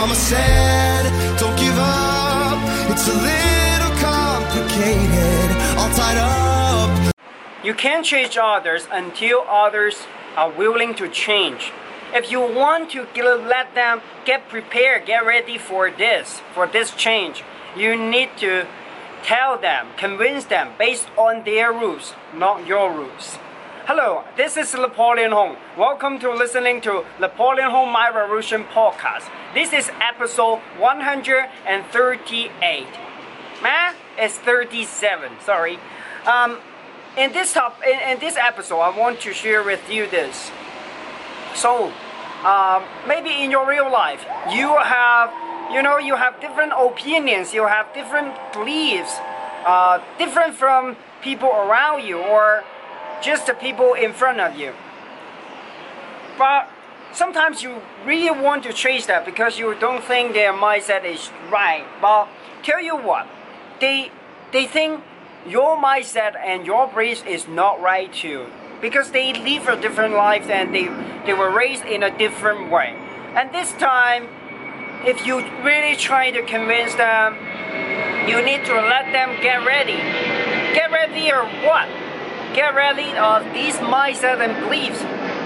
mama said, don't give up. It's a little complicated, all tied up. You can't change others until others are willing to change. If you want to get, let them get prepared, get ready for this, for this change, you need to tell them, convince them based on their rules, not your rules. Hello, this is Napoleon Hung. Welcome to listening to Napoleon Hung Mind Revolution podcast. This is episode 138. Man, it's 37. Sorry. Um, in this top, in, in this episode, I want to share with you this. So, um, maybe in your real life, you have, you know, you have different opinions, you have different beliefs, uh, different from people around you or just the people in front of you. But sometimes you really want to change that because you don't think their mindset is right. But tell you what, they they think your mindset and your beliefs is not right too because they live a different life and they they were raised in a different way. And this time, if you really try to convince them, you need to let them get ready. Get ready or what? Get rid of these mindset and beliefs.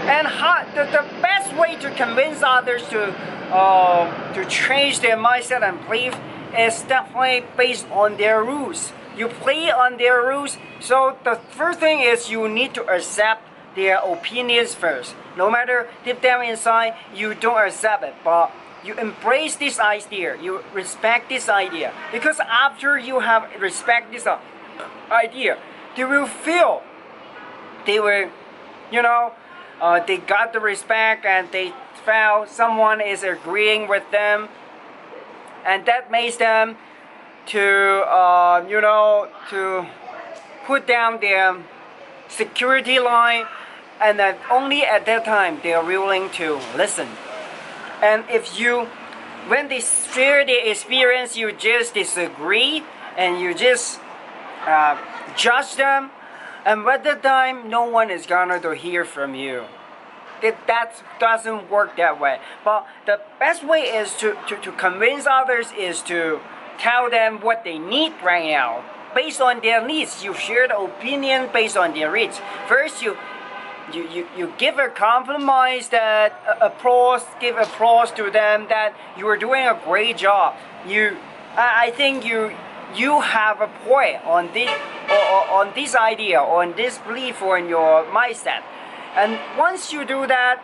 And how, the, the best way to convince others to uh, to change their mindset and belief is definitely based on their rules. You play on their rules. So the first thing is you need to accept their opinions first. No matter deep down inside you don't accept it, but you embrace this idea. You respect this idea because after you have respect this uh, idea, they will feel they were, you know, uh, they got the respect and they felt someone is agreeing with them, and that makes them to uh, you know to put down their security line and that only at that time they are willing to listen. And if you when they share their experience you just disagree and you just uh, judge them and by the time no one is gonna to hear from you it, that doesn't work that way but the best way is to, to, to convince others is to tell them what they need right now. Based on their needs, you share the opinion based on their needs. First, you you, you, you give a compromise that uh, applause give applause to them that you are doing a great job you I, I think you you have a point on this or, or, on this idea on this belief or in your mindset. And once you do that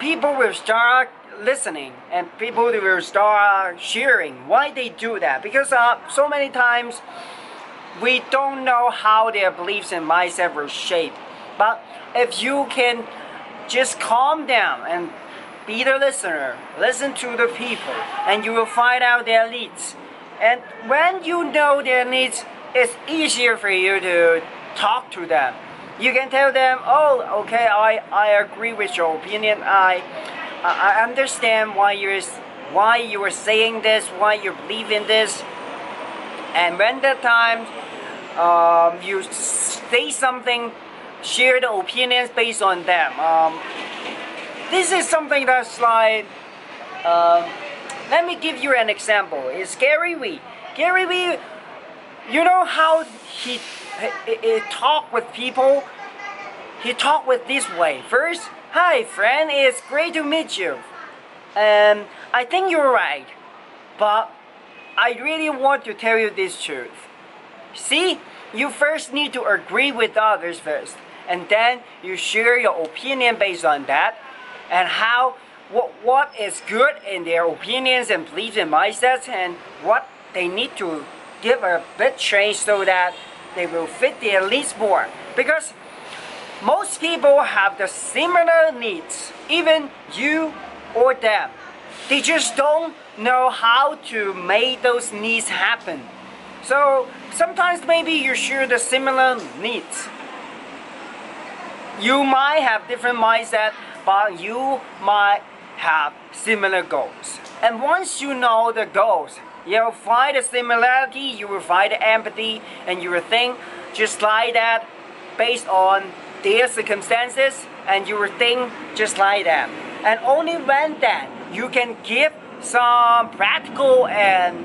people will start listening and people will start sharing why they do that. Because uh, so many times we don't know how their beliefs and mindset were shaped but if you can just calm down and be the listener listen to the people and you will find out their needs. And when you know their needs it's easier for you to talk to them you can tell them oh okay i i agree with your opinion i I understand why you're why you were saying this, why you believe in this, and when the time um, you say something, share the opinions based on them. Um, this is something that's like. Um, let me give you an example. It's Gary Vee. Gary Vee, you know how he, he, he talk with people. He talk with this way. First, Hi, friend. It's great to meet you. Um, I think you're right, but I really want to tell you this truth. See, you first need to agree with others first, and then you share your opinion based on that, and how what what is good in their opinions and beliefs and mindsets, and what they need to give a bit change so that they will fit their needs more. Because most people have the similar needs, even you or them. They just don't know how to make those needs happen. So sometimes maybe you share the similar needs. You might have different mindset, but you might have similar goals. And once you know the goals, you will find the similarity, you will find empathy, and you will think just like that based on their circumstances and you will think just like that. And only when then you can give some practical and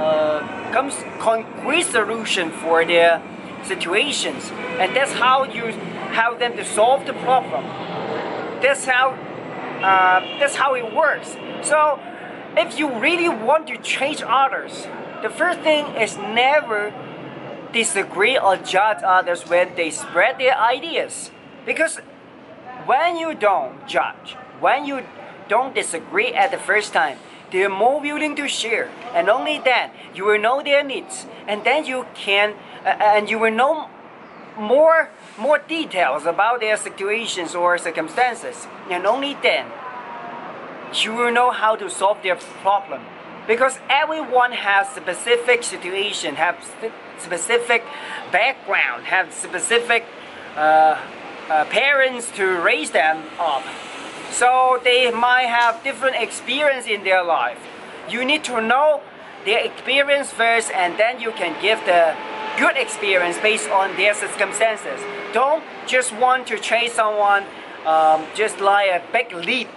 uh, comes concrete solution for their situations, and that's how you help them to solve the problem. That's how uh, that's how it works. So, if you really want to change others, the first thing is never disagree or judge others when they spread their ideas, because when you don't judge, when you don't disagree at the first time, they're more willing to share, and only then you will know their needs, and then you can, uh, and you will know more more details about their situations or circumstances, and only then you will know how to solve their problem. Because everyone has specific situation, have specific background, have specific uh, uh, parents to raise them up. So they might have different experience in their life. You need to know their experience first and then you can give the good experience based on their circumstances. Don't just want to chase someone um, just like a big leap.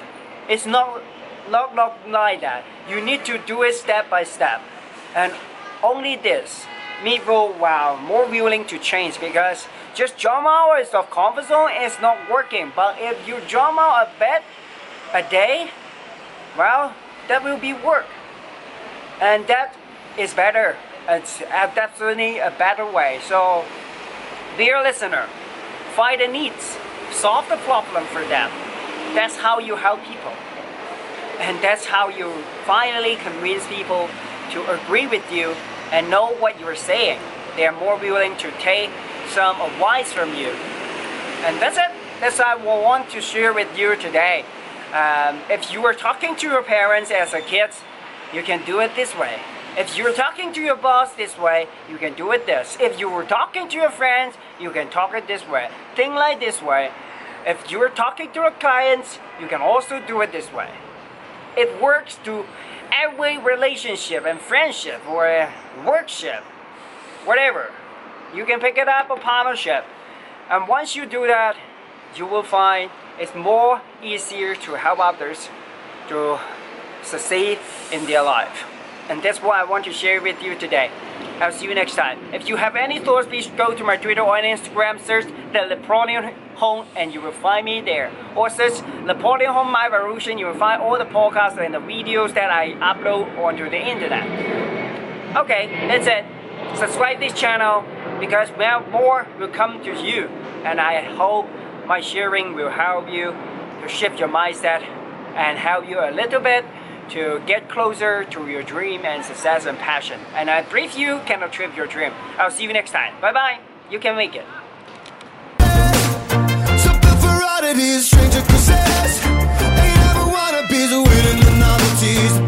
It's not, not, not like that. You need to do it step by step. And only this, people are more willing to change because just jump out of comfort zone is not working. But if you jump out a bit a day, well, that will be work. And that is better. It's uh, definitely a better way. So, dear listener, find the needs, solve the problem for them. That's how you help people. And that's how you finally convince people to agree with you and know what you're saying. They are more willing to take some advice from you. And that's it. That's what I want to share with you today. Um, if you were talking to your parents as a kid, you can do it this way. If you're talking to your boss this way, you can do it this. If you were talking to your friends, you can talk it this way. Think like this way. If you're talking to your clients, you can also do it this way. It works to every relationship and friendship or a workship, whatever. You can pick it up a partnership. And once you do that, you will find it's more easier to help others to succeed in their life. And that's what I want to share with you today. I'll see you next time. If you have any thoughts, please go to my Twitter or Instagram, search the Napoleon Hung, and you will find me there. Or search Napoleon Hung Mind Revolution, you will find all the podcasts and the videos that I upload onto the internet. Okay, that's it. Subscribe this channel because more will come to you. And I hope my sharing will help you to shift your mindset and help you a little bit to get closer to your dream and success and passion. And I believe you can achieve your dream. I'll see you next time. Bye bye. You can make it. stranger Ain't wanna be the the novelties.